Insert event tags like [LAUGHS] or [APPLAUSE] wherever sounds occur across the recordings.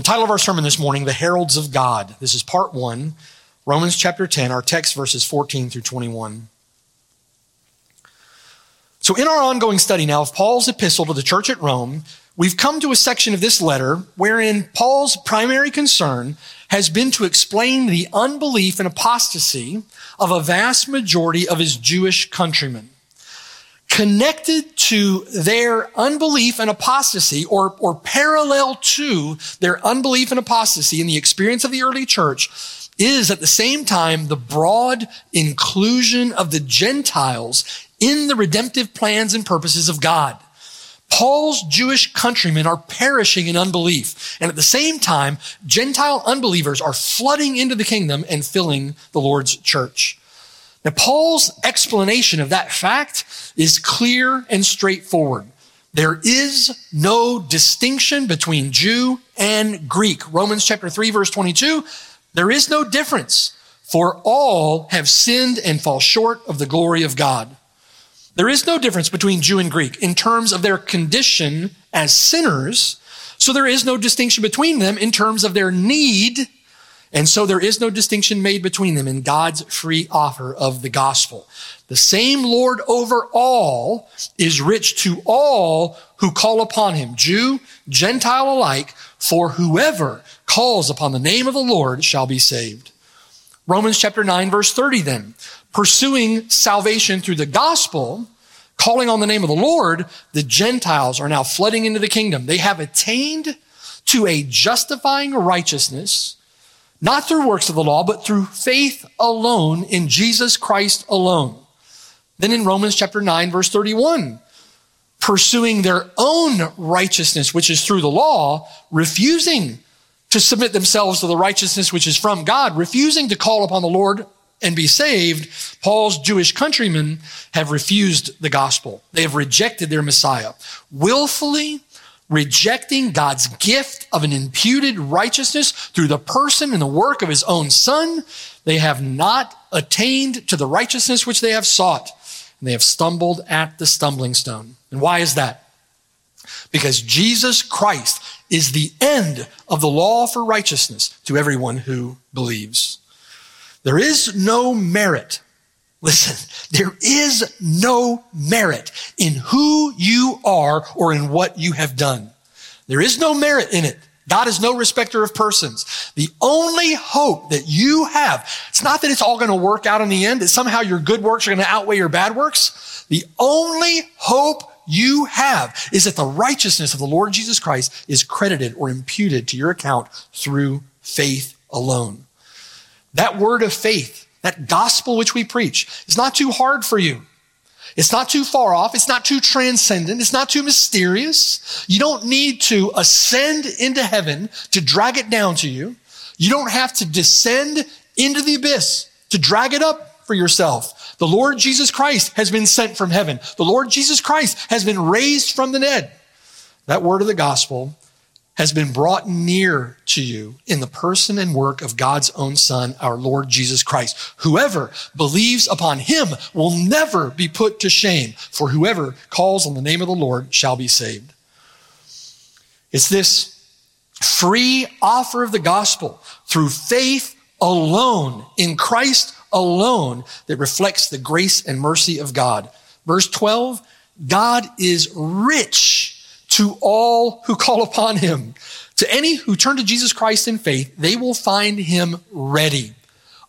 The title of our sermon this morning, The Heralds of God. This is part one, Romans chapter 10, our text verses 14 through 21. So, in our ongoing study now of Paul's epistle to the church at Rome, we've come to a section of this letter wherein Paul's primary concern has been to explain the unbelief and apostasy of a vast majority of his Jewish countrymen connected to their unbelief and apostasy or, or parallel to their unbelief and apostasy in the experience of the early church is at the same time the broad inclusion of the Gentiles in the redemptive plans and purposes of God. Paul's Jewish countrymen are perishing in unbelief. And at the same time, Gentile unbelievers are flooding into the kingdom and filling the Lord's church. Now, Paul's explanation of that fact is clear and straightforward. There is no distinction between Jew and Greek. Romans chapter 3 verse 22, there is no difference, for all have sinned and fall short of the glory of God. There is no difference between Jew and Greek in terms of their condition as sinners, so there is no distinction between them in terms of their need and so there is no distinction made between them in God's free offer of the gospel. The same Lord over all is rich to all who call upon him, Jew, Gentile alike, for whoever calls upon the name of the Lord shall be saved. Romans chapter 9 verse 30 then, pursuing salvation through the gospel, calling on the name of the Lord, the Gentiles are now flooding into the kingdom. They have attained to a justifying righteousness not through works of the law, but through faith alone in Jesus Christ alone. Then in Romans chapter 9, verse 31, pursuing their own righteousness, which is through the law, refusing to submit themselves to the righteousness which is from God, refusing to call upon the Lord and be saved, Paul's Jewish countrymen have refused the gospel. They have rejected their Messiah. Willfully rejecting God's gift of an imputed righteousness through the person and the work of his own son, they have not attained to the righteousness which they have sought. And they have stumbled at the stumbling stone. And why is that? Because Jesus Christ is the end of the law for righteousness to everyone who believes. There is no merit Listen, there is no merit in who you are or in what you have done. There is no merit in it. God is no respecter of persons. The only hope that you have, it's not that it's all going to work out in the end, that somehow your good works are going to outweigh your bad works. The only hope you have is that the righteousness of the Lord Jesus Christ is credited or imputed to your account through faith alone. That word of faith that gospel which we preach is not too hard for you. It's not too far off. It's not too transcendent. It's not too mysterious. You don't need to ascend into heaven to drag it down to you. You don't have to descend into the abyss to drag it up for yourself. The Lord Jesus Christ has been sent from heaven. The Lord Jesus Christ has been raised from the dead. That word of the gospel has been brought near to you in the person and work of God's own Son, our Lord Jesus Christ. Whoever believes upon him will never be put to shame, for whoever calls on the name of the Lord shall be saved. It's this free offer of the gospel through faith alone in Christ alone that reflects the grace and mercy of God. Verse 12, God is rich to all who call upon him. To any who turn to Jesus Christ in faith, they will find him ready,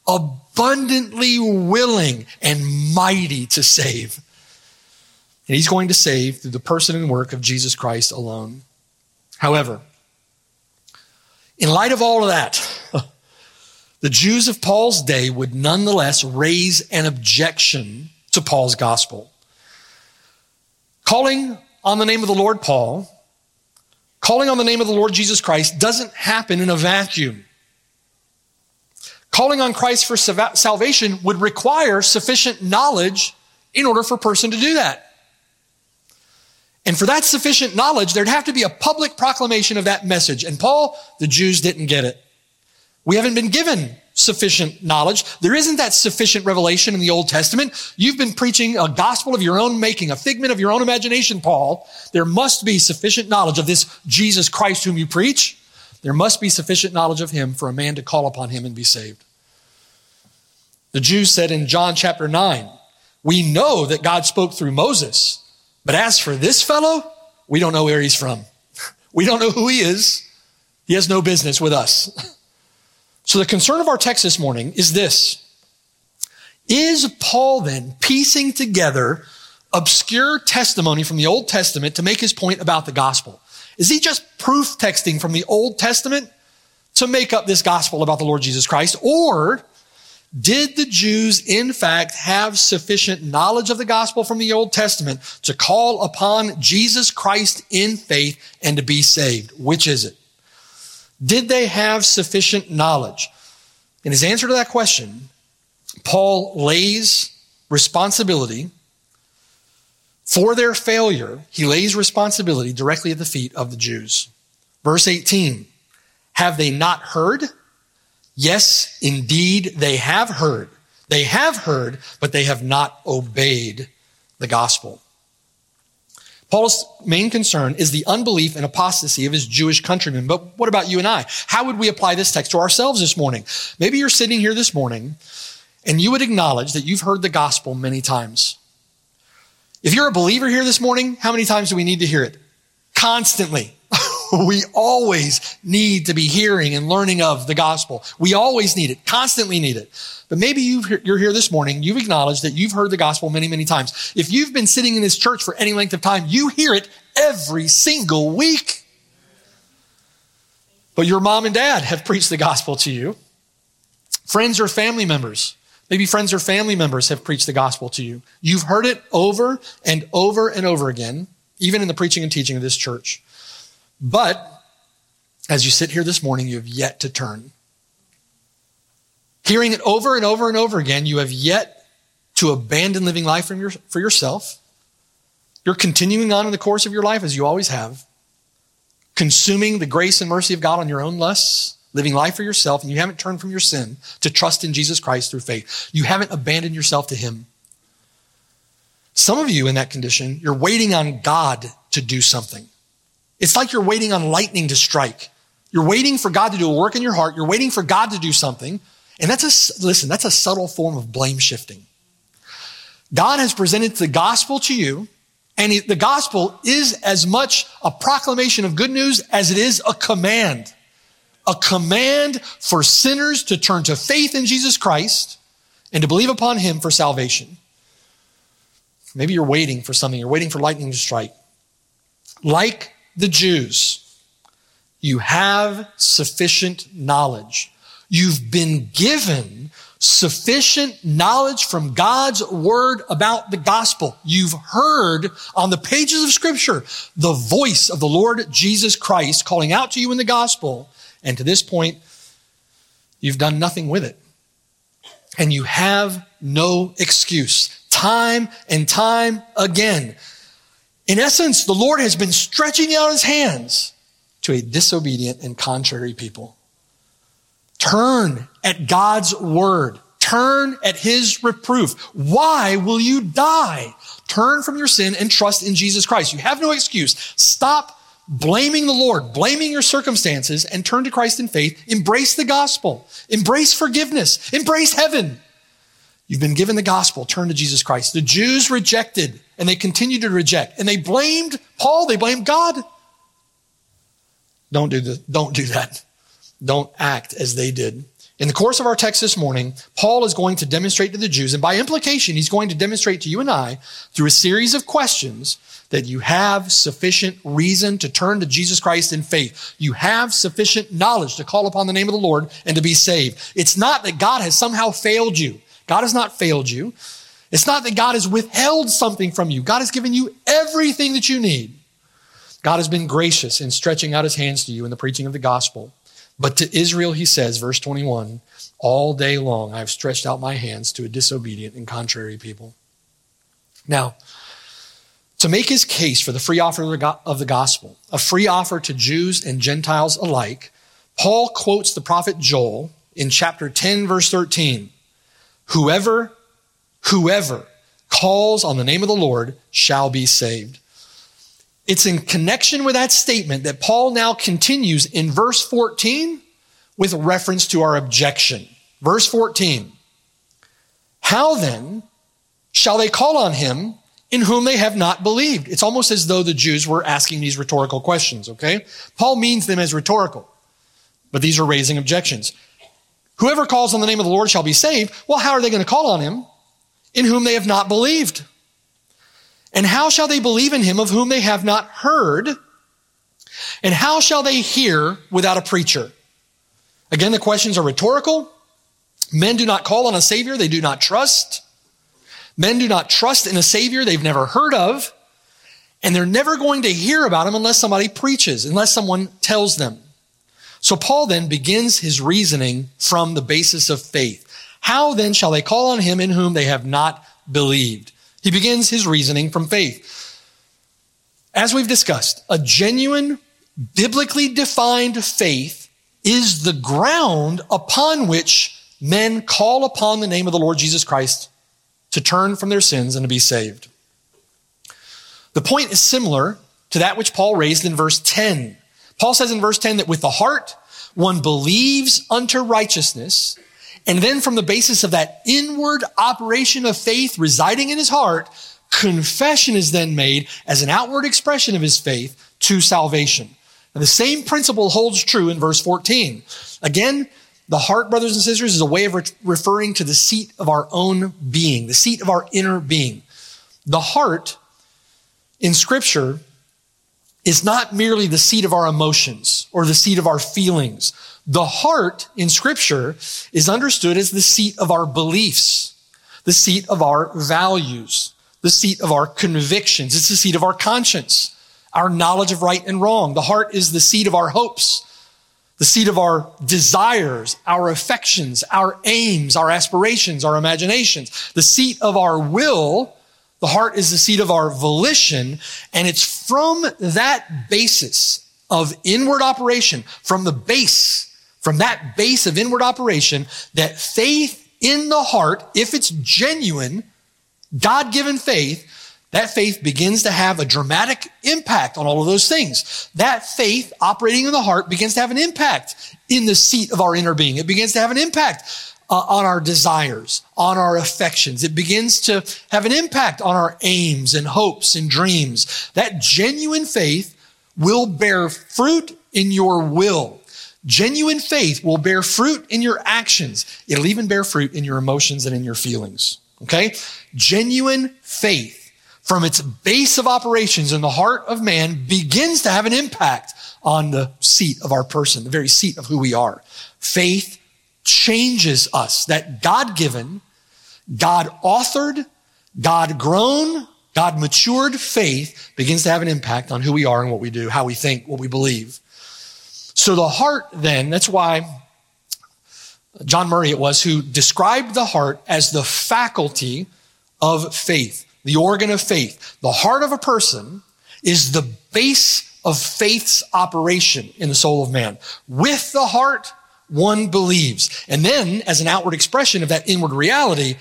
abundantly willing and mighty to save. And he's going to save through the person and work of Jesus Christ alone. However, in light of all of that, [LAUGHS] the Jews of Paul's day would nonetheless raise an objection to Paul's gospel. Calling on the name of the Lord Paul, calling on the name of the Lord Jesus Christ doesn't happen in a vacuum. Calling on Christ for salvation would require sufficient knowledge in order for a person to do that. And for that sufficient knowledge, there'd have to be a public proclamation of that message. And Paul, the Jews didn't get it. We haven't been given sufficient knowledge. There isn't that sufficient revelation in the Old Testament. You've been preaching a gospel of your own making, a figment of your own imagination, Paul. There must be sufficient knowledge of this Jesus Christ whom you preach. There must be sufficient knowledge of him for a man to call upon him and be saved. The Jews said in John chapter 9, we know that God spoke through Moses, but as for this fellow, we don't know where he's from. [LAUGHS] We don't know who he is. He has no business with us. [LAUGHS] So the concern of our text this morning is this. Is Paul then piecing together obscure testimony from the Old Testament to make his point about the gospel? Is he just proof texting from the Old Testament to make up this gospel about the Lord Jesus Christ? Or did the Jews, in fact, have sufficient knowledge of the gospel from the Old Testament to call upon Jesus Christ in faith and to be saved? Which is it? Did they have sufficient knowledge? In his answer to that question, Paul lays responsibility for their failure. He lays responsibility directly at the feet of the Jews. Verse 18, have they not heard? Yes, indeed, they have heard. They have heard, but they have not obeyed the gospel. Paul's main concern is the unbelief and apostasy of his Jewish countrymen. But what about you and I? How would we apply this text to ourselves this morning? Maybe you're sitting here this morning and you would acknowledge that you've heard the gospel many times. If you're a believer here this morning, how many times do we need to hear it? Constantly. [LAUGHS] [LAUGHS] we always need to be hearing and learning of the gospel. We always need it, constantly need it. But maybe you are here this morning, you've acknowledged that you've heard the gospel many, many times. If you've been sitting in this church for any length of time, you hear it every single week. But your mom and dad have preached the gospel to you. Friends or family members, maybe friends or family members have preached the gospel to you. You've heard it over and over and over again, even in the preaching and teaching of this church. But as you sit here this morning, you have yet to turn. Hearing it over and over and over again, you have yet to abandon living life for, your, for yourself. You're continuing on in the course of your life as you always have, consuming the grace and mercy of God on your own lusts, living life for yourself, and you haven't turned from your sin to trust in Jesus Christ through faith. You haven't abandoned yourself to Him. Some of you in that condition, you're waiting on God to do something. It's like you're waiting on lightning to strike. You're waiting for God to do a work in your heart. You're waiting for God to do something. And that's a, listen, that's a subtle form of blame shifting. God has presented the gospel to you, and the gospel is as much a proclamation of good news as it is a command. A command for sinners to turn to faith in Jesus Christ and to believe upon him for salvation. Maybe you're waiting for something. You're waiting for lightning to strike. Like the Jews, you have sufficient knowledge. You've been given sufficient knowledge from God's word about the gospel. You've heard on the pages of scripture the voice of the Lord Jesus Christ calling out to you in the gospel. And to this point, you've done nothing with it. And you have no excuse. Time and time again, in essence, the Lord has been stretching out his hands to a disobedient and contrary people. Turn at God's word. Turn at his reproof. Why will you die? Turn from your sin and trust in Jesus Christ. You have no excuse. Stop blaming the Lord, blaming your circumstances, and turn to Christ in faith. Embrace the gospel. Embrace forgiveness. Embrace heaven. You've been given the gospel. Turn to Jesus Christ. The Jews rejected and they continued to reject and they blamed Paul. They blamed God. Don't do, don't do that. Don't act as they did. In the course of our text this morning, Paul is going to demonstrate to the Jews, and by implication, he's going to demonstrate to you and I through a series of questions that you have sufficient reason to turn to Jesus Christ in faith. You have sufficient knowledge to call upon the name of the Lord and to be saved. It's not that God has somehow failed you. God has not failed you. It's not that God has withheld something from you. God has given you everything that you need. God has been gracious in stretching out his hands to you in the preaching of the gospel. But to Israel, he says, verse 21, all day long I have stretched out my hands to a disobedient and contrary people. Now, to make his case for the free offer of the gospel, a free offer to Jews and Gentiles alike, Paul quotes the prophet Joel in chapter 10, verse 13. Whoever, whoever calls on the name of the Lord shall be saved. It's in connection with that statement that Paul now continues in verse 14 with reference to our objection. Verse 14. How then shall they call on him in whom they have not believed? It's almost as though the Jews were asking these rhetorical questions, okay? Paul means them as rhetorical, but these are raising objections. Whoever calls on the name of the Lord shall be saved. Well, how are they going to call on him in whom they have not believed? And how shall they believe in him of whom they have not heard? And how shall they hear without a preacher? Again, the questions are rhetorical. Men do not call on a savior they do not trust. Men do not trust in a savior they've never heard of. And they're never going to hear about him unless somebody preaches, unless someone tells them. So Paul then begins his reasoning from the basis of faith. How then shall they call on him in whom they have not believed? He begins his reasoning from faith. As we've discussed, a genuine, biblically defined faith is the ground upon which men call upon the name of the Lord Jesus Christ to turn from their sins and to be saved. The point is similar to that which Paul raised in verse 10. Paul says in verse 10 that with the heart one believes unto righteousness, and then from the basis of that inward operation of faith residing in his heart, confession is then made as an outward expression of his faith to salvation. And the same principle holds true in verse 14. Again, the heart, brothers and sisters, is a way of re- referring to the seat of our own being, the seat of our inner being. The heart in scripture is not merely the seat of our emotions or the seat of our feelings. The heart in scripture is understood as the seat of our beliefs, the seat of our values, the seat of our convictions. It's the seat of our conscience, our knowledge of right and wrong. The heart is the seat of our hopes, the seat of our desires, our affections, our aims, our aspirations, our imaginations, the seat of our will. The heart is the seat of our volition. And it's from that basis of inward operation, from the base from that base of inward operation that faith in the heart, if it's genuine, God given faith, that faith begins to have a dramatic impact on all of those things. That faith operating in the heart begins to have an impact in the seat of our inner being. It begins to have an impact uh, on our desires, on our affections. It begins to have an impact on our aims and hopes and dreams. That genuine faith will bear fruit in your will. Genuine faith will bear fruit in your actions. It'll even bear fruit in your emotions and in your feelings. Okay? Genuine faith from its base of operations in the heart of man begins to have an impact on the seat of our person, the very seat of who we are. Faith changes us. That God given, God authored, God grown, God matured faith begins to have an impact on who we are and what we do, how we think, what we believe. So the heart then, that's why John Murray it was who described the heart as the faculty of faith, the organ of faith. The heart of a person is the base of faith's operation in the soul of man. With the heart, one believes. And then, as an outward expression of that inward reality,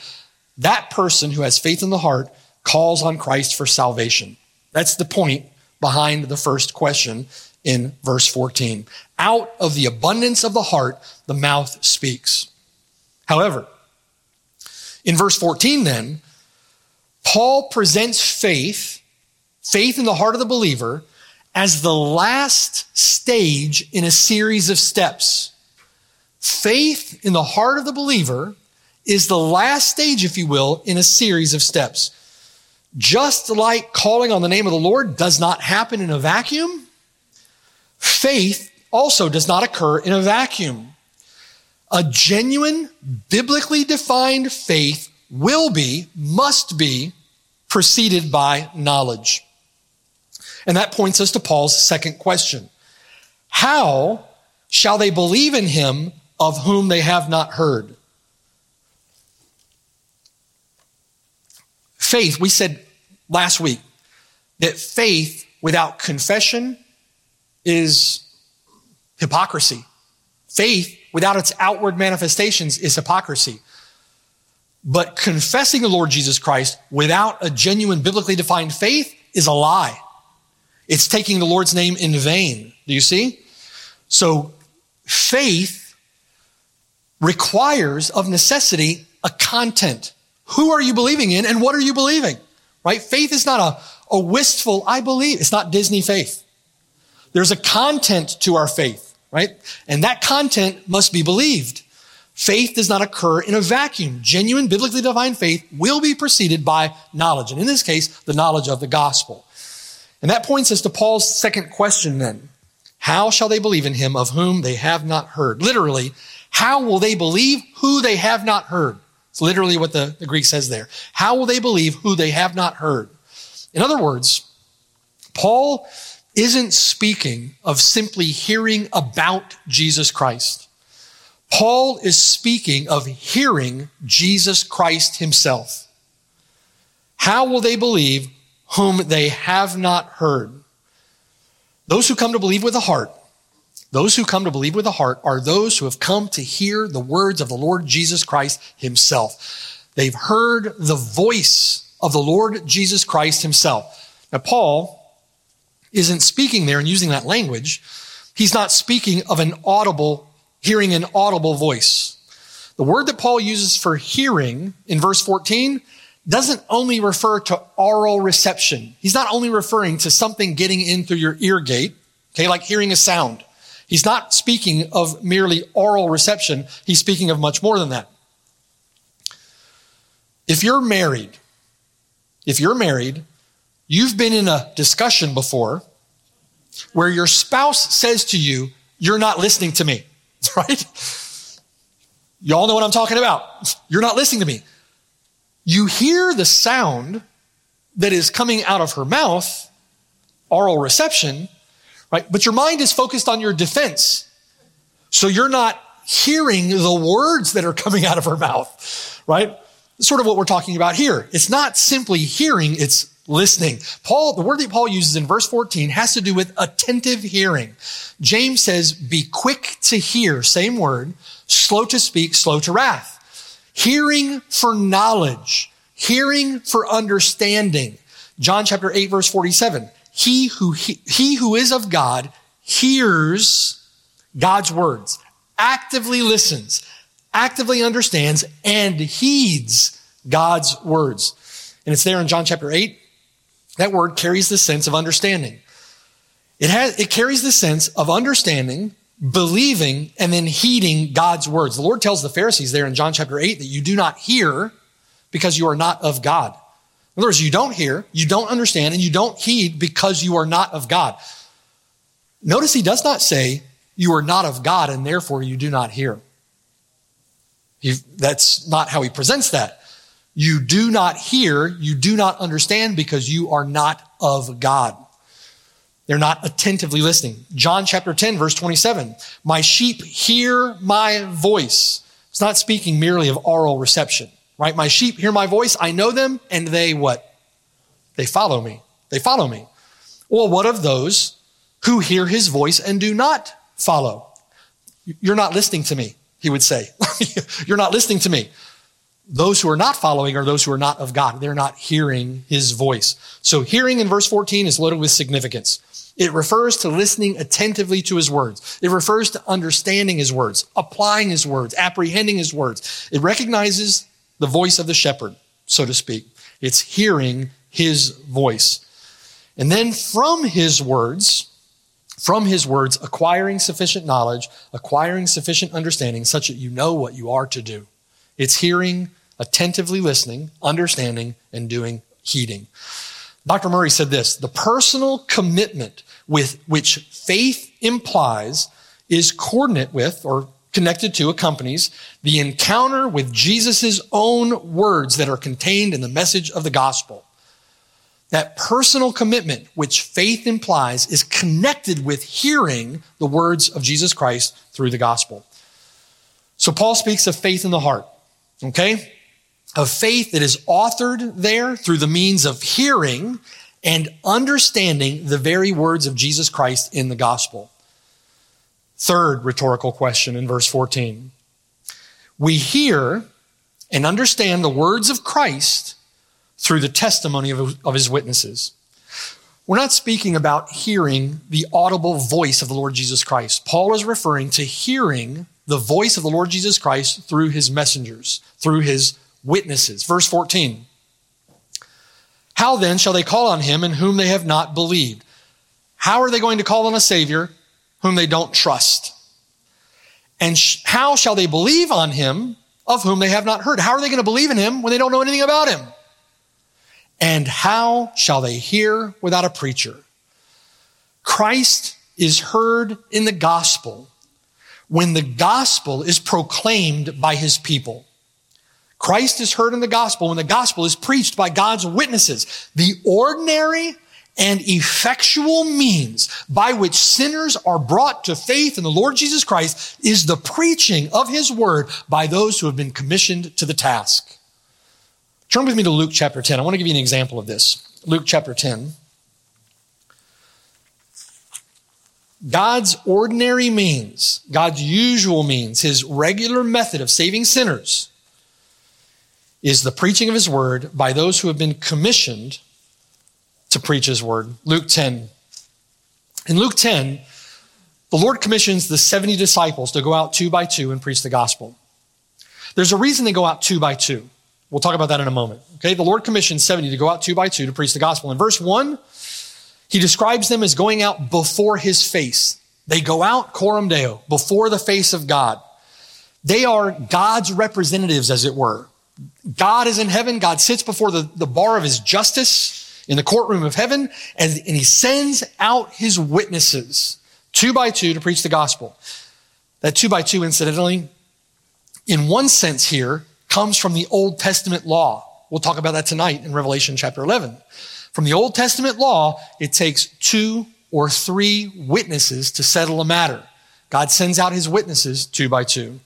that person who has faith in the heart calls on Christ for salvation. That's the point behind the first question in verse 14. Out of the abundance of the heart, the mouth speaks. However, in verse 14, then, Paul presents faith, faith in the heart of the believer, as the last stage in a series of steps. Faith in the heart of the believer is the last stage, if you will, in a series of steps. Just like calling on the name of the Lord does not happen in a vacuum, Faith also does not occur in a vacuum. A genuine, biblically defined faith will be, must be, preceded by knowledge. And that points us to Paul's second question. How shall they believe in him of whom they have not heard? Faith, we said last week that faith without confession is hypocrisy. Faith without its outward manifestations is hypocrisy. But confessing the Lord Jesus Christ without a genuine biblically defined faith is a lie. It's taking the Lord's name in vain. Do you see? So faith requires of necessity a content. Who are you believing in and what are you believing? Right? Faith is not a, a wistful, I believe. It's not Disney faith. There's a content to our faith, right? And that content must be believed. Faith does not occur in a vacuum. Genuine biblically defined faith will be preceded by knowledge. And in this case, the knowledge of the gospel. And that points us to Paul's second question then. How shall they believe in him of whom they have not heard? Literally, how will they believe who they have not heard? It's literally what the, the Greek says there. How will they believe who they have not heard? In other words, Paul isn't speaking of simply hearing about Jesus Christ. Paul is speaking of hearing Jesus Christ himself. How will they believe whom they have not heard? Those who come to believe with the heart, those who come to believe with the heart are those who have come to hear the words of the Lord Jesus Christ himself. They've heard the voice of the Lord Jesus Christ himself. Now, Paul isn't speaking there and using that language. He's not speaking of an audible hearing an audible voice. The word that Paul uses for hearing in verse 14 doesn't only refer to oral reception. He's not only referring to something getting in through your ear gate, okay, like hearing a sound. He's not speaking of merely oral reception. He's speaking of much more than that. If you're married, if you're married, you've been in a discussion before where your spouse says to you, you're not listening to me. [LAUGHS] right? Y'all know what I'm talking about. [LAUGHS] You're not listening to me. You hear the sound that is coming out of her mouth, oral reception, right? But your mind is focused on your defense. So you're not hearing the words that are coming out of her mouth, right? Sort of what we're talking about here. It's not simply hearing, it's listening. Paul, the word that Paul uses in verse 14 has to do with attentive hearing. James says, be quick to hear, same word, slow to speak, slow to wrath. Hearing for knowledge, hearing for understanding. John chapter 8 verse 47. He who, he, he who is of God hears God's words, actively listens, actively understands, and heeds God's words. And it's there in John chapter 8, that word carries the sense of understanding. It has, it carries the sense of understanding, believing, and then heeding God's words. The Lord tells the Pharisees there in John chapter 8 that you do not hear because you are not of God. In other words, you don't hear, you don't understand, and you don't heed because you are not of God. Notice he does not say you are not of God and therefore you do not hear. He, that's not how he presents that. You do not hear, you do not understand because you are not of God. They're not attentively listening. John chapter 10, verse 27. My sheep hear my voice. It's not speaking merely of oral reception, right? My sheep hear my voice. I know them and they what? They follow me. They follow me. Well, what of those who hear his voice and do not follow? You're not listening to me, he would say. [LAUGHS] You're not listening to me. Those who are not following are those who are not of God. They're not hearing his voice. So hearing in verse 14 is loaded with significance. It refers to listening attentively to his words. It refers to understanding his words, applying his words, apprehending his words. It recognizes the voice of the shepherd, so to speak. It's hearing his voice. And then from his words, from his words, acquiring sufficient knowledge, acquiring sufficient understanding such that you know what you are to do. It's hearing attentively listening, understanding, and doing heeding. Dr. Murray said this the personal commitment with which faith implies is coordinate with or connected to accompanies the encounter with Jesus' own words that are contained in the message of the gospel. That personal commitment, which faith implies, is connected with hearing the words of Jesus Christ through the gospel. So Paul speaks of faith in the heart, okay? Of faith that is authored there through the means of hearing and understanding the very words of Jesus Christ in the gospel. Third rhetorical question in verse 14. We hear and understand the words of Christ through the testimony of, of his witnesses. We're not speaking about hearing the audible voice of the Lord Jesus Christ. Paul is referring to hearing the voice of the Lord Jesus Christ through his messengers, through his witnesses. Verse 14. How then shall they call on him in whom they have not believed? How are they going to call on a Savior whom they don't trust? And sh- how shall they believe on him of whom they have not heard? How are they going to believe in him when they don't know anything about him? And how shall they hear without a preacher? Christ is heard in the gospel when the gospel is proclaimed by his people. Christ is heard in the gospel when the gospel is preached by God's witnesses. The ordinary and effectual means by which sinners are brought to faith in the Lord Jesus Christ is the preaching of his word by those who have been commissioned to the task. Turn with me to Luke chapter 10. I want to give you an example of this. Luke chapter 10. God's ordinary means, God's usual means, his regular method of saving sinners is the preaching of his word by those who have been commissioned to preach his word. Luke 10. In Luke 10, the Lord commissions the 70 disciples to go out two by two and preach the gospel. There's a reason they go out two by two. We'll talk about that in a moment. Okay, the Lord commissioned 70 to go out two by two to preach the gospel. In verse 1, he describes them as going out before his face. They go out coram deo, before the face of God. They are God's representatives, as it were. God is in heaven. God sits before the, the bar of his justice in the courtroom of heaven, and, and he sends out his witnesses two by two to preach the gospel. That two by two, incidentally, in one sense here, comes from the Old Testament law. We'll talk about that tonight in Revelation chapter 11. From the Old Testament law, it takes two or three witnesses to settle a matter. God sends out his witnesses two by two.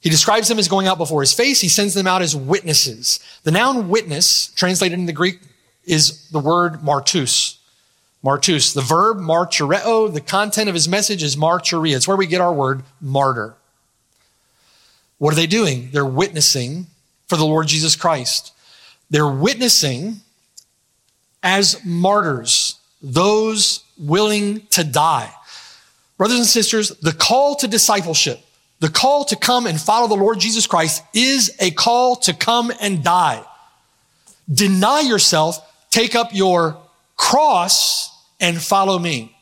He describes them as going out before his face. He sends them out as witnesses. The noun witness, translated in the Greek is the word martus. Martus. The verb martyreo, the content of his message is martyria. It's where we get our word martyr. What are they doing? They're witnessing for the Lord Jesus Christ. They're witnessing as martyrs, those willing to die. Brothers and sisters, the call to discipleship, the call to come and follow the Lord Jesus Christ is a call to come and die. Deny yourself Take up your cross and follow me.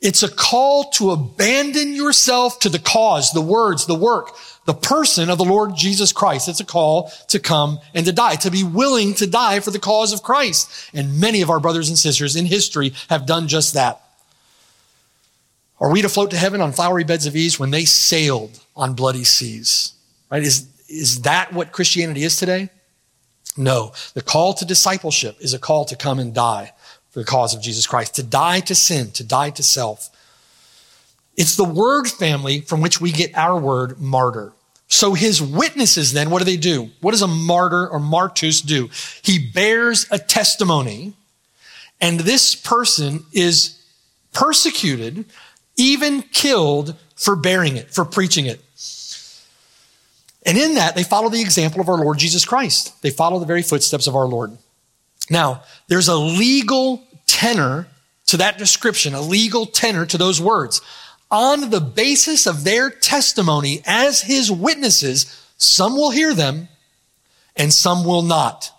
It's a call to abandon yourself to the cause, the words, the work, the person of the Lord Jesus Christ. It's a call to come and to die, to be willing to die for the cause of Christ. And many of our brothers and sisters in history have done just that. Are we to float to heaven on flowery beds of ease when they sailed on bloody seas? Right? Is, is that what Christianity is today? No, the call to discipleship is a call to come and die for the cause of Jesus Christ, to die to sin, to die to self. It's the word family from which we get our word martyr. So his witnesses then, what do they do? What does a martyr or martus do? He bears a testimony and this person is persecuted, even killed for bearing it, for preaching it. And in that, they follow the example of our Lord Jesus Christ. They follow the very footsteps of our Lord. Now, there's a legal tenor to that description, a legal tenor to those words. On the basis of their testimony as his witnesses, some will hear them and some will not.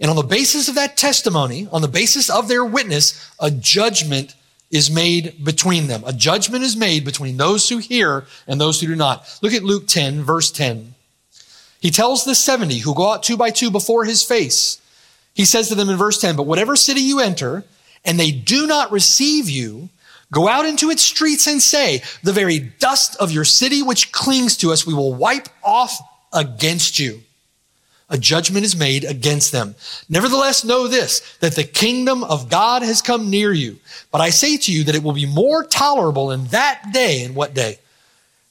And on the basis of that testimony, on the basis of their witness, a judgment is made between them. A judgment is made between those who hear and those who do not. Look at Luke 10, verse 10. He tells the 70 who go out two by two before his face, he says to them in verse 10, But whatever city you enter, and they do not receive you, go out into its streets and say, The very dust of your city which clings to us, we will wipe off against you. A judgment is made against them. Nevertheless, know this, that the kingdom of God has come near you. But I say to you that it will be more tolerable in that day. In what day?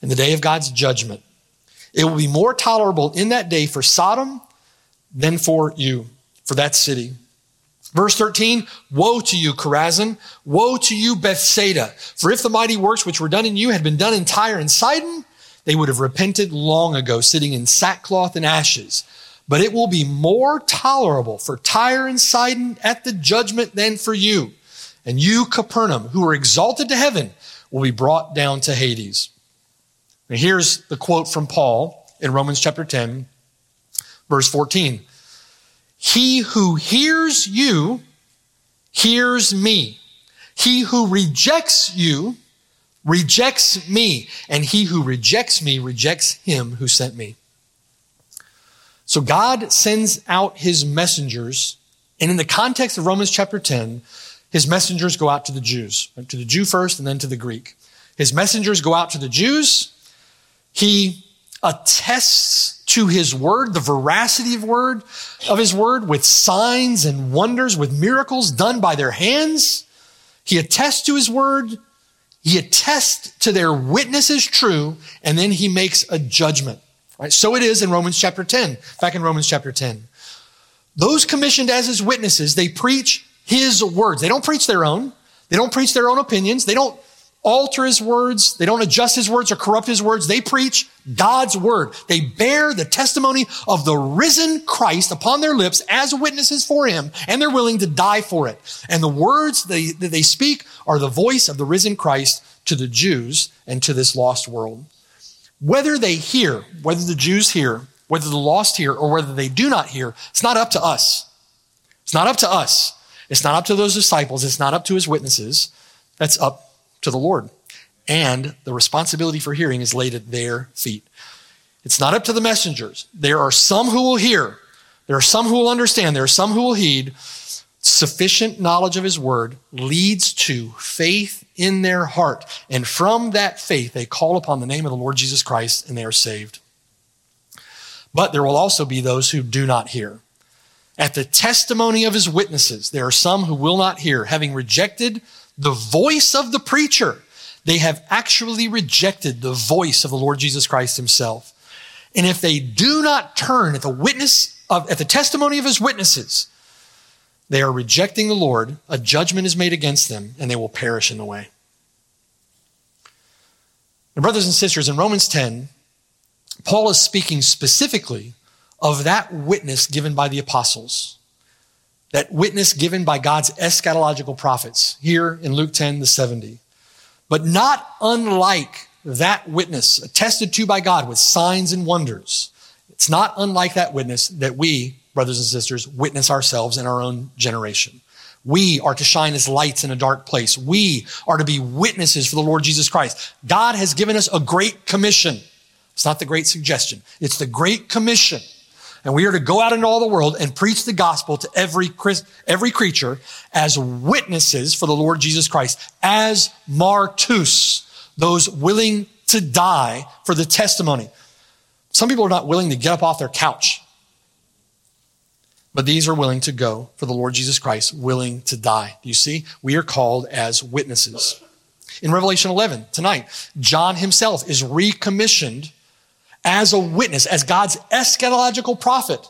In the day of God's judgment. It will be more tolerable in that day for Sodom than for you, for that city. Verse 13, woe to you, Chorazin. Woe to you, Bethsaida. For if the mighty works which were done in you had been done in Tyre and Sidon, they would have repented long ago, sitting in sackcloth and ashes. But it will be more tolerable for Tyre and Sidon at the judgment than for you. And you, Capernaum, who are exalted to heaven, will be brought down to Hades. And here's the quote from Paul in Romans chapter 10, verse 14. He who hears you hears me. He who rejects you rejects me. And he who rejects me rejects him who sent me. So God sends out his messengers. And in the context of Romans chapter 10, his messengers go out to the Jews, to the Jew first and then to the Greek. His messengers go out to the Jews. He attests to his word, the veracity of word of his word with signs and wonders, with miracles done by their hands. He attests to his word. He attests to their witness is true, and then he makes a judgment. Right? So it is in Romans chapter 10, back in Romans chapter 10. Those commissioned as his witnesses, they preach his words. They don't preach their own. They don't preach their own opinions. They don't alter his words. They don't adjust his words or corrupt his words. They preach God's word. They bear the testimony of the risen Christ upon their lips as witnesses for him, and they're willing to die for it. And the words they, that they speak are the voice of the risen Christ to the Jews and to this lost world. Whether they hear, whether the Jews hear, whether the lost hear, or whether they do not hear, it's not up to us. It's not up to us. It's not up to those disciples. It's not up to his witnesses. That's up to the Lord. And the responsibility for hearing is laid at their feet. It's not up to the messengers. There are some who will hear. There are some who will understand. There are some who will heed. Sufficient knowledge of his word leads to faith in their heart. And from that faith, they call upon the name of the Lord Jesus Christ and they are saved. But there will also be those who do not hear. At the testimony of his witnesses, there are some who will not hear, having rejected the voice of the preacher. They have actually rejected the voice of the Lord Jesus Christ himself. And if they do not turn at the witness of, at the testimony of his witnesses, they are rejecting the Lord. A judgment is made against them, and they will perish in the way. And brothers and sisters, in Romans 10, Paul is speaking specifically of that witness given by the apostles, that witness given by God's eschatological prophets here in Luke 10, the 70. But not unlike that witness attested to by God with signs and wonders. It's not unlike that witness that we brothers and sisters, witness ourselves in our own generation. We are to shine as lights in a dark place. We are to be witnesses for the Lord Jesus Christ. God has given us a great commission. It's not the great suggestion. It's the great commission. And we are to go out into all the world and preach the gospel to every, every creature as witnesses for the Lord Jesus Christ, as martus, those willing to die for the testimony. Some people are not willing to get up off their couch but these are willing to go for the Lord Jesus Christ, willing to die. You see? We are called as witnesses. In Revelation 11, tonight, John himself is recommissioned as a witness, as God's eschatological prophet.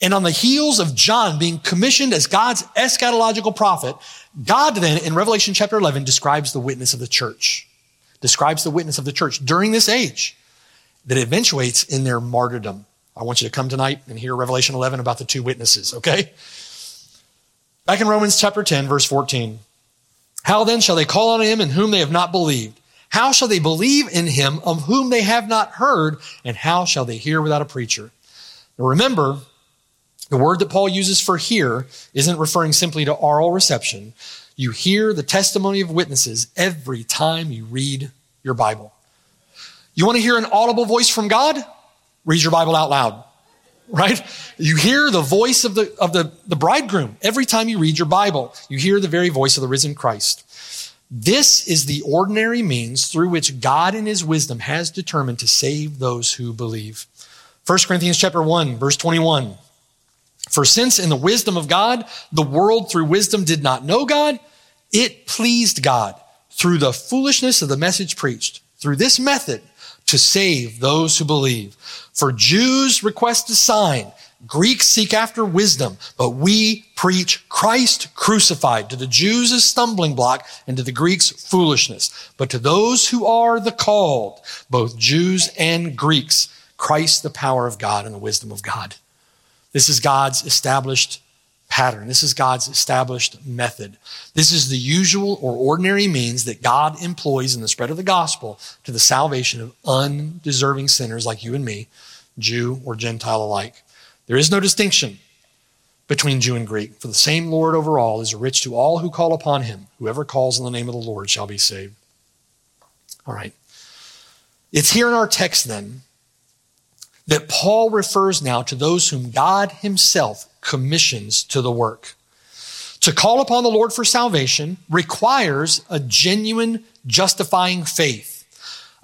And on the heels of John being commissioned as God's eschatological prophet, God then in Revelation chapter 11 describes the witness of the church, describes the witness of the church during this age that eventuates in their martyrdom. I want you to come tonight and hear Revelation 11 about the two witnesses, okay? Back in Romans chapter 10, verse 14. How then shall they call on him in whom they have not believed? How shall they believe in him of whom they have not heard? And how shall they hear without a preacher? Now remember, the word that Paul uses for hear isn't referring simply to oral reception. You hear the testimony of witnesses every time you read your Bible. You want to hear an audible voice from God? Read your Bible out loud, right? You hear the voice of the, of the, the bridegroom every time you read your Bible. You hear the very voice of the risen Christ. This is the ordinary means through which God in his wisdom has determined to save those who believe. 1 Corinthians chapter 1, verse 21. For since in the wisdom of God, the world through wisdom did not know God, it pleased God through the foolishness of the message preached, through this method, to save those who believe. For Jews request a sign, Greeks seek after wisdom, but we preach Christ crucified to the Jews a stumbling block and to the Greeks foolishness. But to those who are the called, both Jews and Greeks, Christ the power of God and the wisdom of God. This is God's established pattern. This is God's established method. This is the usual or ordinary means that God employs in the spread of the gospel to the salvation of undeserving sinners like you and me, Jew or Gentile alike. There is no distinction between Jew and Greek, for the same Lord over all is rich to all who call upon him. Whoever calls in the name of the Lord shall be saved. All right. It's here in our text then that Paul refers now to those whom God himself commissions to the work. To call upon the Lord for salvation requires a genuine justifying faith.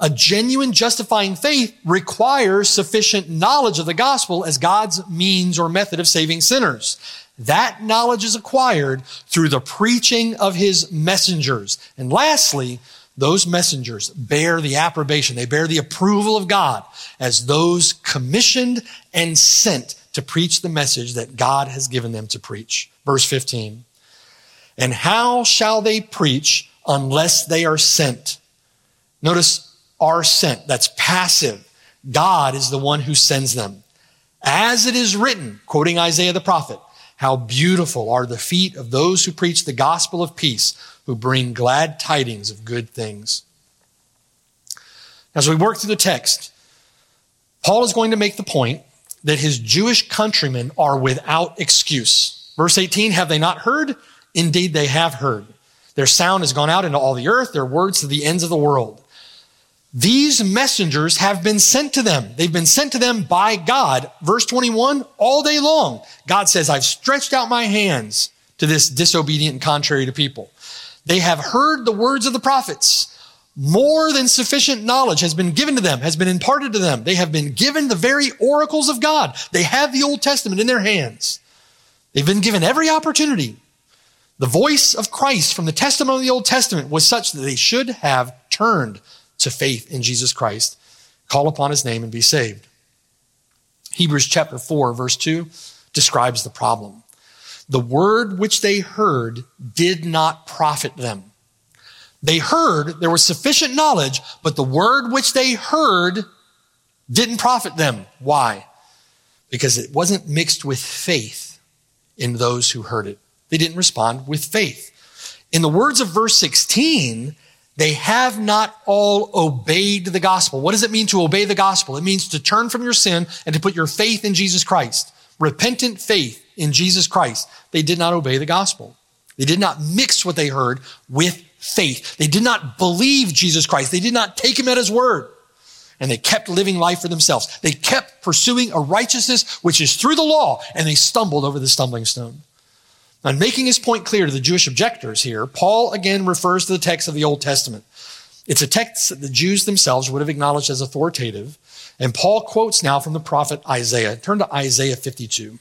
A genuine justifying faith requires sufficient knowledge of the gospel as God's means or method of saving sinners. That knowledge is acquired through the preaching of his messengers. And lastly, those messengers bear the approbation, they bear the approval of God as those commissioned and sent to preach the message that God has given them to preach. Verse 15. And how shall they preach unless they are sent? Notice are sent. That's passive. God is the one who sends them. As it is written, quoting Isaiah the prophet, how beautiful are the feet of those who preach the gospel of peace, who bring glad tidings of good things. As we work through the text, Paul is going to make the point that his Jewish countrymen are without excuse. Verse 18, have they not heard? Indeed, they have heard. Their sound has gone out into all the earth, their words to the ends of the world. These messengers have been sent to them. They've been sent to them by God. Verse 21, all day long, God says, I've stretched out my hands to this disobedient and contrary to people. They have heard the words of the prophets. More than sufficient knowledge has been given to them, has been imparted to them. They have been given the very oracles of God. They have the Old Testament in their hands. They've been given every opportunity. The voice of Christ from the testimony of the Old Testament was such that they should have turned to faith in Jesus Christ, call upon his name and be saved. Hebrews chapter 4, verse 2 describes the problem. The word which they heard did not profit them. They heard, there was sufficient knowledge, but the word which they heard didn't profit them. Why? Because it wasn't mixed with faith in those who heard it. They didn't respond with faith. In the words of verse 16, they have not all obeyed the gospel. What does it mean to obey the gospel? It means to turn from your sin and to put your faith in Jesus Christ. Repentant faith in Jesus Christ. They did not obey the gospel. They did not mix what they heard with faith. They did not believe Jesus Christ. They did not take him at his word. And they kept living life for themselves. They kept pursuing a righteousness which is through the law, and they stumbled over the stumbling stone. And making his point clear to the Jewish objectors here, Paul again refers to the text of the Old Testament. It's a text that the Jews themselves would have acknowledged as authoritative. And Paul quotes now from the prophet Isaiah. Turn to Isaiah 52.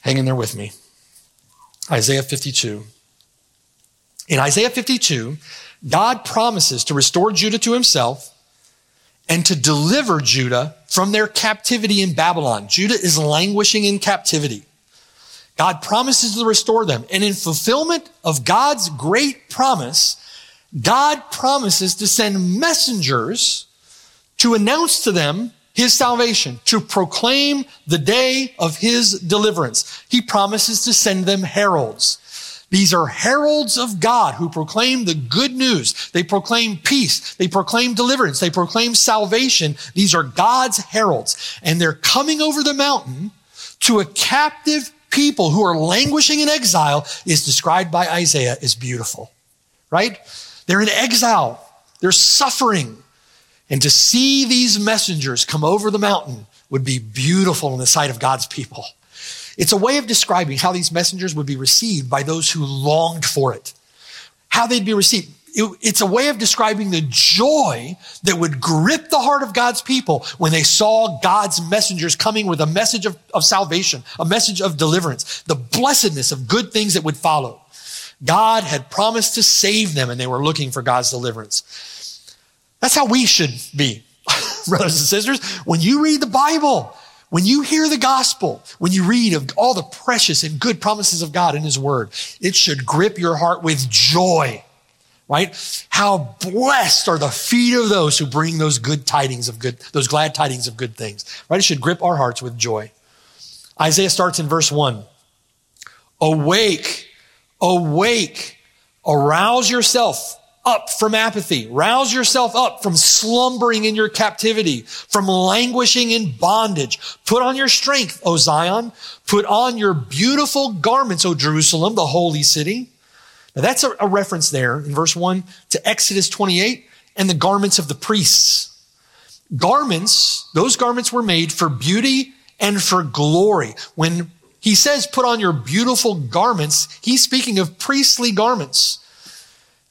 Hang in there with me. Isaiah 52. In Isaiah 52, God promises to restore Judah to himself and to deliver Judah from their captivity in Babylon. Judah is languishing in captivity. God promises to restore them. And in fulfillment of God's great promise, God promises to send messengers to announce to them his salvation, to proclaim the day of his deliverance. He promises to send them heralds. These are heralds of God who proclaim the good news. They proclaim peace. They proclaim deliverance. They proclaim salvation. These are God's heralds. And they're coming over the mountain to a captive people who are languishing in exile is described by Isaiah as beautiful, right? They're in exile. They're suffering. And to see these messengers come over the mountain would be beautiful in the sight of God's people. It's a way of describing how these messengers would be received by those who longed for it. How they'd be received. It, it's a way of describing the joy that would grip the heart of God's people when they saw God's messengers coming with a message of, of salvation, a message of deliverance, the blessedness of good things that would follow. God had promised to save them and they were looking for God's deliverance. That's how we should be, [LAUGHS] brothers and sisters. When you read the Bible, when you hear the gospel, when you read of all the precious and good promises of God in his word, it should grip your heart with joy, right? How blessed are the feet of those who bring those good tidings of good, those glad tidings of good things, right? It should grip our hearts with joy. Isaiah starts in verse one. Awake, awake, arouse yourself up from apathy. Rouse yourself up from slumbering in your captivity, from languishing in bondage. Put on your strength, O Zion. Put on your beautiful garments, O Jerusalem, the holy city. Now that's a, a reference there in verse one to Exodus 28 and the garments of the priests. Garments, those garments were made for beauty and for glory. When he says, put on your beautiful garments, he's speaking of priestly garments.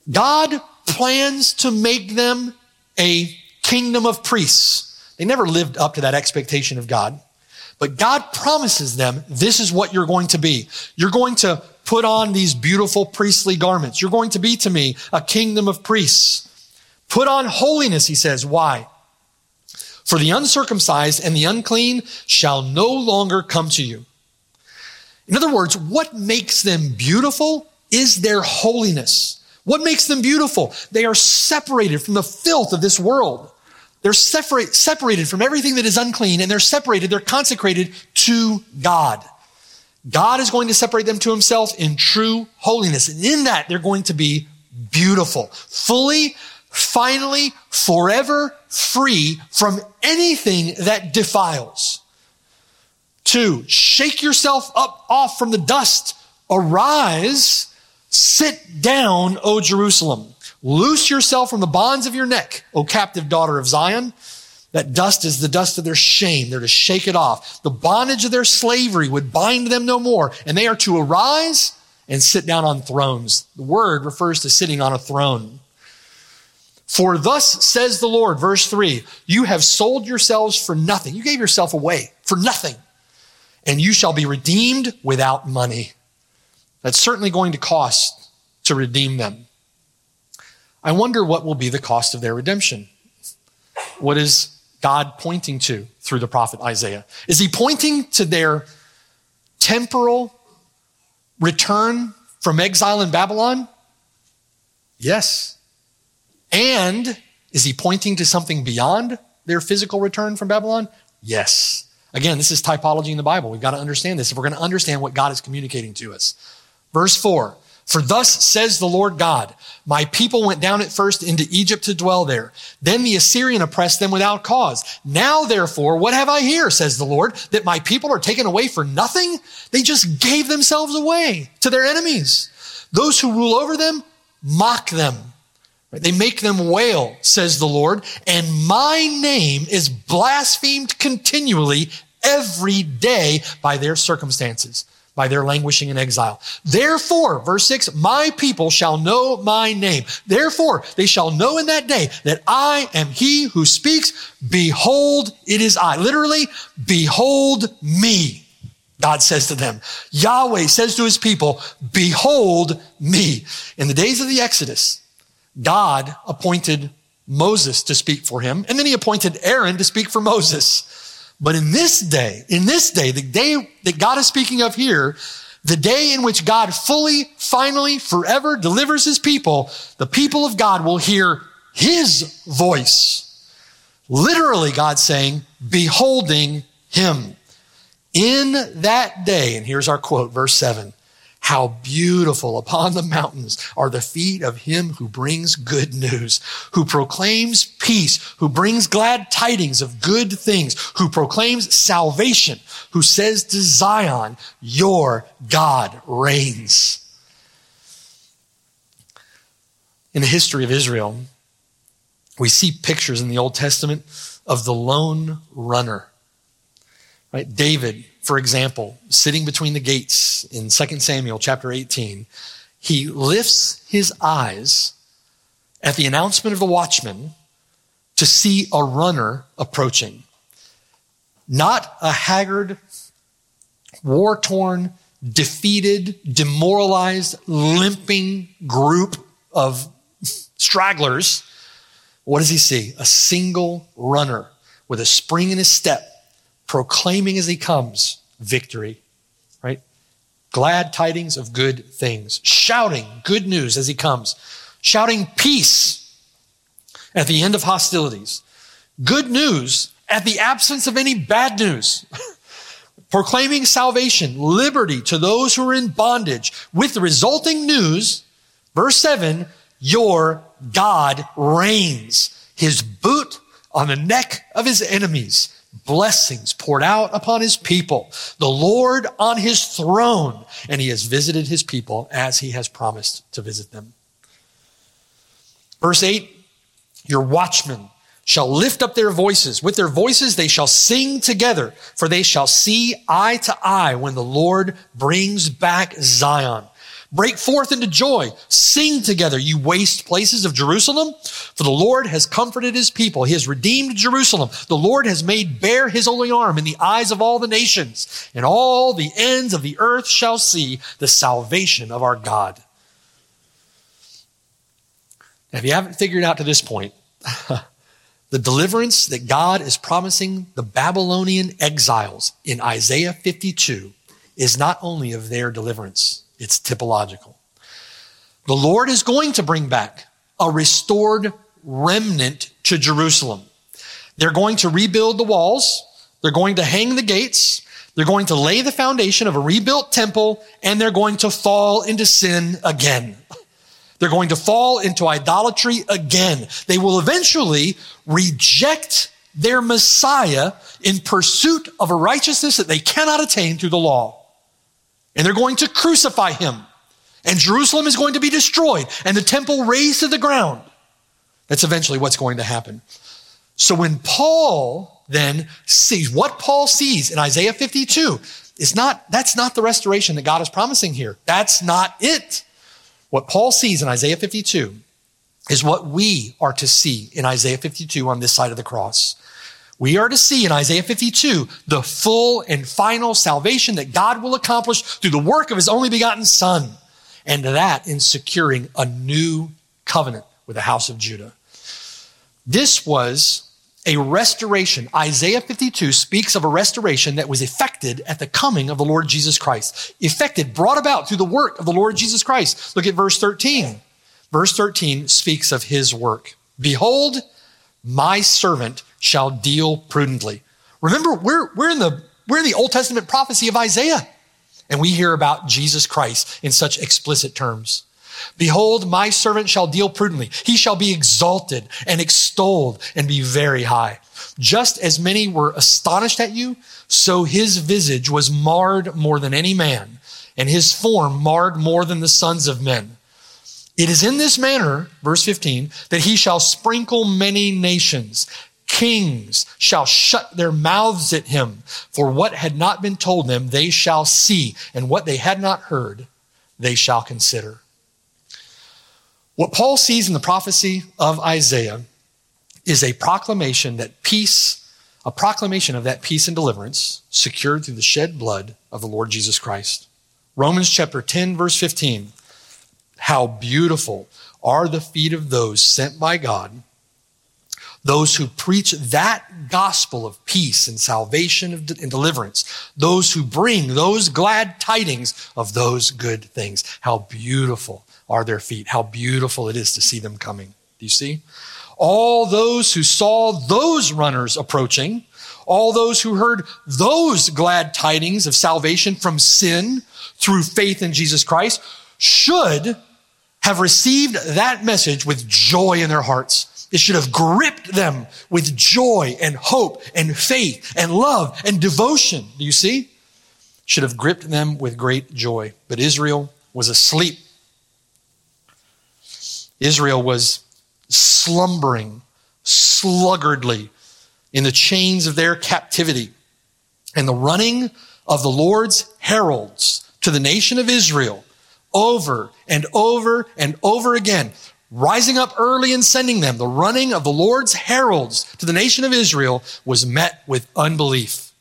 God plans to make them a kingdom of priests. They never lived up to that expectation of God. But God promises them, this is what you're going to be. You're going to put on these beautiful priestly garments. You're going to be to me a kingdom of priests. Put on holiness, he says. Why? For the uncircumcised and the unclean shall no longer come to you. In other words, what makes them beautiful is their holiness. What makes them beautiful? They are separated from the filth of this world. They're separate, separated from everything that is unclean and they're separated, they're consecrated to God. God is going to separate them to himself in true holiness. And in that, they're going to be beautiful, fully, finally, forever free from anything that defiles. Two, shake yourself up off from the dust. Arise Sit down, O Jerusalem. Loose yourself from the bonds of your neck, O captive daughter of Zion. That dust is the dust of their shame. They're to shake it off. The bondage of their slavery would bind them no more, and they are to arise and sit down on thrones. The word refers to sitting on a throne. For thus says the Lord, verse three, you have sold yourselves for nothing. You gave yourself away for nothing, and you shall be redeemed without money. That's certainly going to cost to redeem them. I wonder what will be the cost of their redemption. What is God pointing to through the prophet Isaiah? Is he pointing to their temporal return from exile in Babylon? Yes. And is he pointing to something beyond their physical return from Babylon? Yes. Again, this is typology in the Bible. We've got to understand this if we're going to understand what God is communicating to us. Verse 4 For thus says the Lord God, my people went down at first into Egypt to dwell there. Then the Assyrian oppressed them without cause. Now, therefore, what have I here, says the Lord, that my people are taken away for nothing? They just gave themselves away to their enemies. Those who rule over them mock them. They make them wail, says the Lord, and my name is blasphemed continually every day by their circumstances by their languishing in exile. Therefore, verse 6, my people shall know my name. Therefore, they shall know in that day that I am he who speaks. Behold, it is I. Literally, behold me. God says to them. Yahweh says to his people, behold me. In the days of the Exodus, God appointed Moses to speak for him, and then he appointed Aaron to speak for Moses. But in this day, in this day, the day that God is speaking of here, the day in which God fully, finally, forever delivers his people, the people of God will hear his voice. Literally, God saying, beholding him. In that day, and here's our quote, verse 7 how beautiful upon the mountains are the feet of him who brings good news, who proclaims peace, who brings glad tidings of good things, who proclaims salvation, who says to Zion, your God reigns. In the history of Israel, we see pictures in the Old Testament of the lone runner. Right? David for example, sitting between the gates in 2 Samuel chapter 18, he lifts his eyes at the announcement of the watchman to see a runner approaching. Not a haggard, war torn, defeated, demoralized, limping group of stragglers. What does he see? A single runner with a spring in his step, proclaiming as he comes victory, right? Glad tidings of good things, shouting good news as he comes, shouting peace at the end of hostilities, good news at the absence of any bad news. [LAUGHS] proclaiming salvation, liberty to those who are in bondage, with the resulting news, verse 7, your God reigns. His boot on the neck of his enemies. Blessings poured out upon his people. The Lord on his throne. And he has visited his people as he has promised to visit them. Verse 8, your watchmen shall lift up their voices. With their voices they shall sing together, for they shall see eye to eye when the Lord brings back Zion. Break forth into joy. Sing together, you waste places of Jerusalem. For the Lord has comforted his people. He has redeemed Jerusalem. The Lord has made bare his holy arm in the eyes of all the nations. And all the ends of the earth shall see the salvation of our God. Now, if you haven't figured out to this point, [LAUGHS] the deliverance that God is promising the Babylonian exiles in Isaiah 52 is not only of their deliverance, it's typological. The Lord is going to bring back a restored remnant to Jerusalem. They're going to rebuild the walls. They're going to hang the gates. They're going to lay the foundation of a rebuilt temple and they're going to fall into sin again. They're going to fall into idolatry again. They will eventually reject their Messiah in pursuit of a righteousness that they cannot attain through the law. And they're going to crucify him. And Jerusalem is going to be destroyed and the temple razed to the ground. That's eventually what's going to happen. So when Paul then sees what Paul sees in Isaiah 52 is not, that's not the restoration that God is promising here. That's not it. What Paul sees in Isaiah 52 is what we are to see in Isaiah 52 on this side of the cross. We are to see in Isaiah 52 the full and final salvation that God will accomplish through the work of his only begotten son. And that in securing a new covenant with the house of Judah. This was a restoration. Isaiah 52 speaks of a restoration that was effected at the coming of the Lord Jesus Christ. Effected, brought about through the work of the Lord Jesus Christ. Look at verse 13. Verse 13 speaks of his work. Behold, my servant shall deal prudently. Remember, we're, we're in the, we're in the Old Testament prophecy of Isaiah. And we hear about Jesus Christ in such explicit terms. Behold, my servant shall deal prudently. He shall be exalted and extolled and be very high. Just as many were astonished at you, so his visage was marred more than any man, and his form marred more than the sons of men. It is in this manner, verse 15, that he shall sprinkle many nations. Kings shall shut their mouths at him, for what had not been told them, they shall see, and what they had not heard, they shall consider. What Paul sees in the prophecy of Isaiah is a proclamation that peace, a proclamation of that peace and deliverance secured through the shed blood of the Lord Jesus Christ. Romans chapter 10, verse 15. How beautiful are the feet of those sent by God, those who preach that gospel of peace and salvation and deliverance, those who bring those glad tidings of those good things. How beautiful are their feet. How beautiful it is to see them coming. Do you see? All those who saw those runners approaching, all those who heard those glad tidings of salvation from sin through faith in Jesus Christ should have received that message with joy in their hearts. It should have gripped them with joy and hope and faith and love and devotion. Do you see? Should have gripped them with great joy. But Israel was asleep Israel was slumbering sluggardly in the chains of their captivity. And the running of the Lord's heralds to the nation of Israel over and over and over again rising up early and sending them, the running of the Lord's heralds to the nation of Israel was met with unbelief.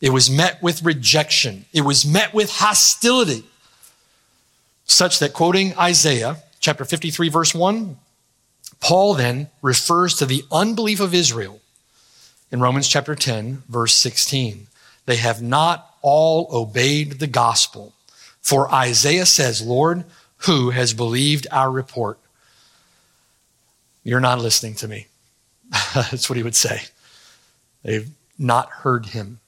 It was met with rejection. It was met with hostility. Such that, quoting Isaiah chapter 53, verse 1, Paul then refers to the unbelief of Israel in Romans chapter 10, verse 16. They have not all obeyed the gospel. For Isaiah says, Lord, who has believed our report? You're not listening to me. [LAUGHS] That's what he would say. They've not heard him.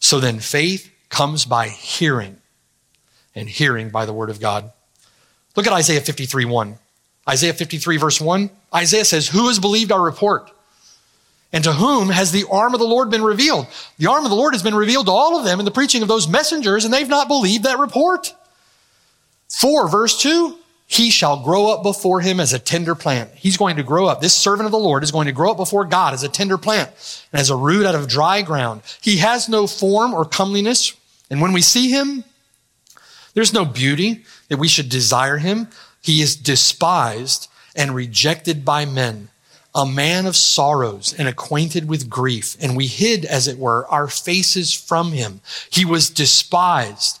So then faith comes by hearing, and hearing by the word of God. Look at Isaiah 53 1. Isaiah 53, verse 1. Isaiah says, Who has believed our report? And to whom has the arm of the Lord been revealed? The arm of the Lord has been revealed to all of them in the preaching of those messengers, and they've not believed that report. 4, verse 2 He shall grow up before him as a tender plant. He's going to grow up. This servant of the Lord is going to grow up before God as a tender plant and as a root out of dry ground. He has no form or comeliness, and when we see him, there's no beauty that we should desire him. He is despised and rejected by men a man of sorrows and acquainted with grief, and we hid, as it were, our faces from him. He was despised,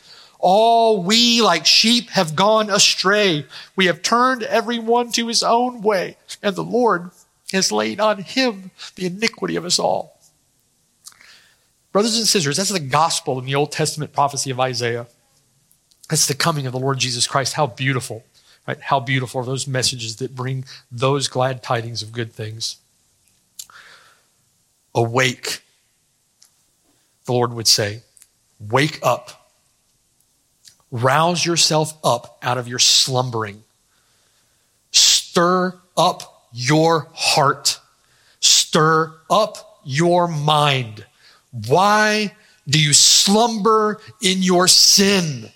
All we like sheep have gone astray. We have turned everyone to his own way. And the Lord has laid on him the iniquity of us all. Brothers and sisters, that's the gospel in the Old Testament prophecy of Isaiah. That's the coming of the Lord Jesus Christ. How beautiful, right? How beautiful are those messages that bring those glad tidings of good things. Awake, the Lord would say. Wake up. Rouse yourself up out of your slumbering. Stir up your heart. Stir up your mind. Why do you slumber in your sin?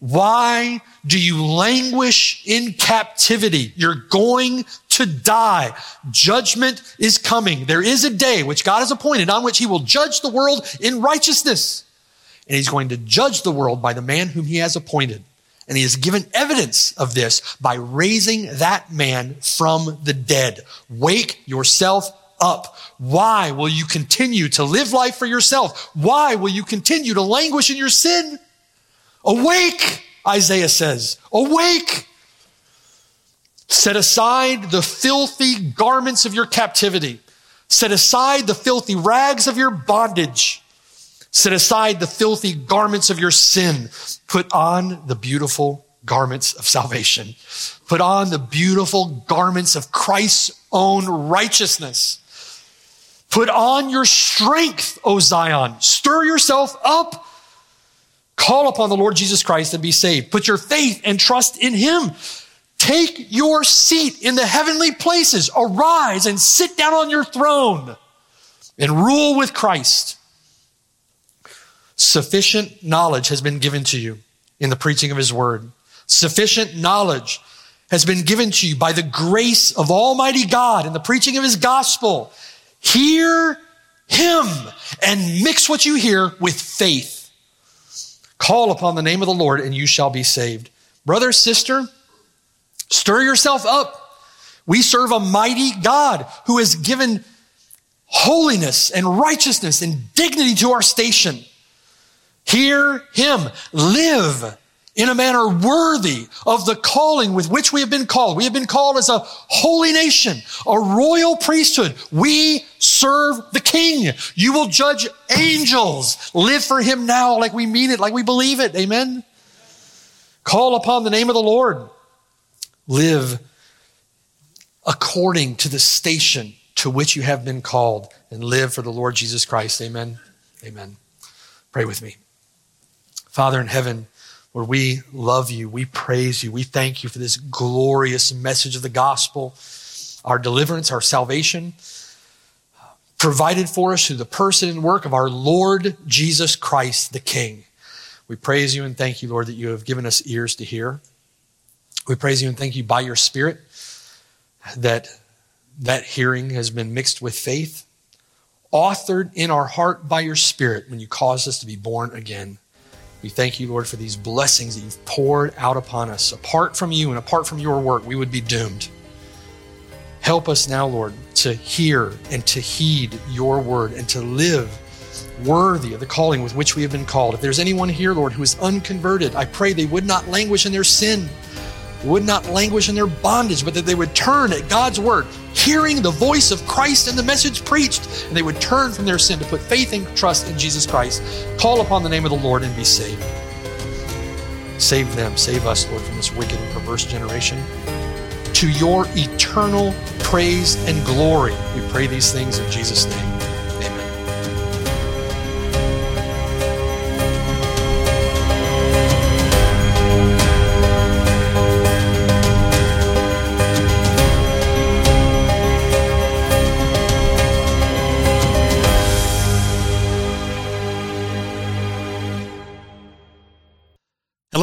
Why do you languish in captivity? You're going to die. Judgment is coming. There is a day which God has appointed on which he will judge the world in righteousness. And he's going to judge the world by the man whom he has appointed. And he has given evidence of this by raising that man from the dead. Wake yourself up. Why will you continue to live life for yourself? Why will you continue to languish in your sin? Awake, Isaiah says. Awake. Set aside the filthy garments of your captivity. Set aside the filthy rags of your bondage. Set aside the filthy garments of your sin. Put on the beautiful garments of salvation. Put on the beautiful garments of Christ's own righteousness. Put on your strength, O Zion. Stir yourself up Call upon the Lord Jesus Christ and be saved. Put your faith and trust in Him. Take your seat in the heavenly places. Arise and sit down on your throne and rule with Christ. Sufficient knowledge has been given to you in the preaching of His word. Sufficient knowledge has been given to you by the grace of Almighty God in the preaching of His gospel. Hear Him and mix what you hear with faith. Call upon the name of the Lord and you shall be saved. Brother, sister, stir yourself up. We serve a mighty God who has given holiness and righteousness and dignity to our station. Hear him. Live in a manner worthy of the calling with which we have been called. We have been called as a holy nation, a royal priesthood. We serve the king. You will judge angels. Live for him now like we mean it, like we believe it. Amen. Call upon the name of the Lord. Live according to the station to which you have been called and live for the Lord Jesus Christ. Amen. Amen. Pray with me. Father in heaven, Lord, we love you. We praise you. We thank you for this glorious message of the gospel, our deliverance, our salvation. provided for us through the person and work of our Lord Jesus Christ, the King. We praise you and thank you, Lord, that you have given us ears to hear. We praise you and thank you by your Spirit that that hearing has been mixed with faith, authored in our heart by your Spirit when you caused us to be born again. We thank you, Lord, for these blessings that you've poured out upon us. Apart from you and apart from your work, we would be doomed. Help us now, Lord, to hear and to heed your word and to live worthy of the calling with which we have been called. If there's anyone here, Lord, who is unconverted, I pray they would not languish in their sin, would not languish in their bondage, but that they would turn at God's word, hearing the voice of Christ and the message preached, and they would turn from their sin to put faith and trust in Jesus Christ, call upon the name of the Lord, and be saved. Save them, save us, Lord, from this wicked and perverse generation. To your eternal praise and glory, we pray these things in Jesus' name.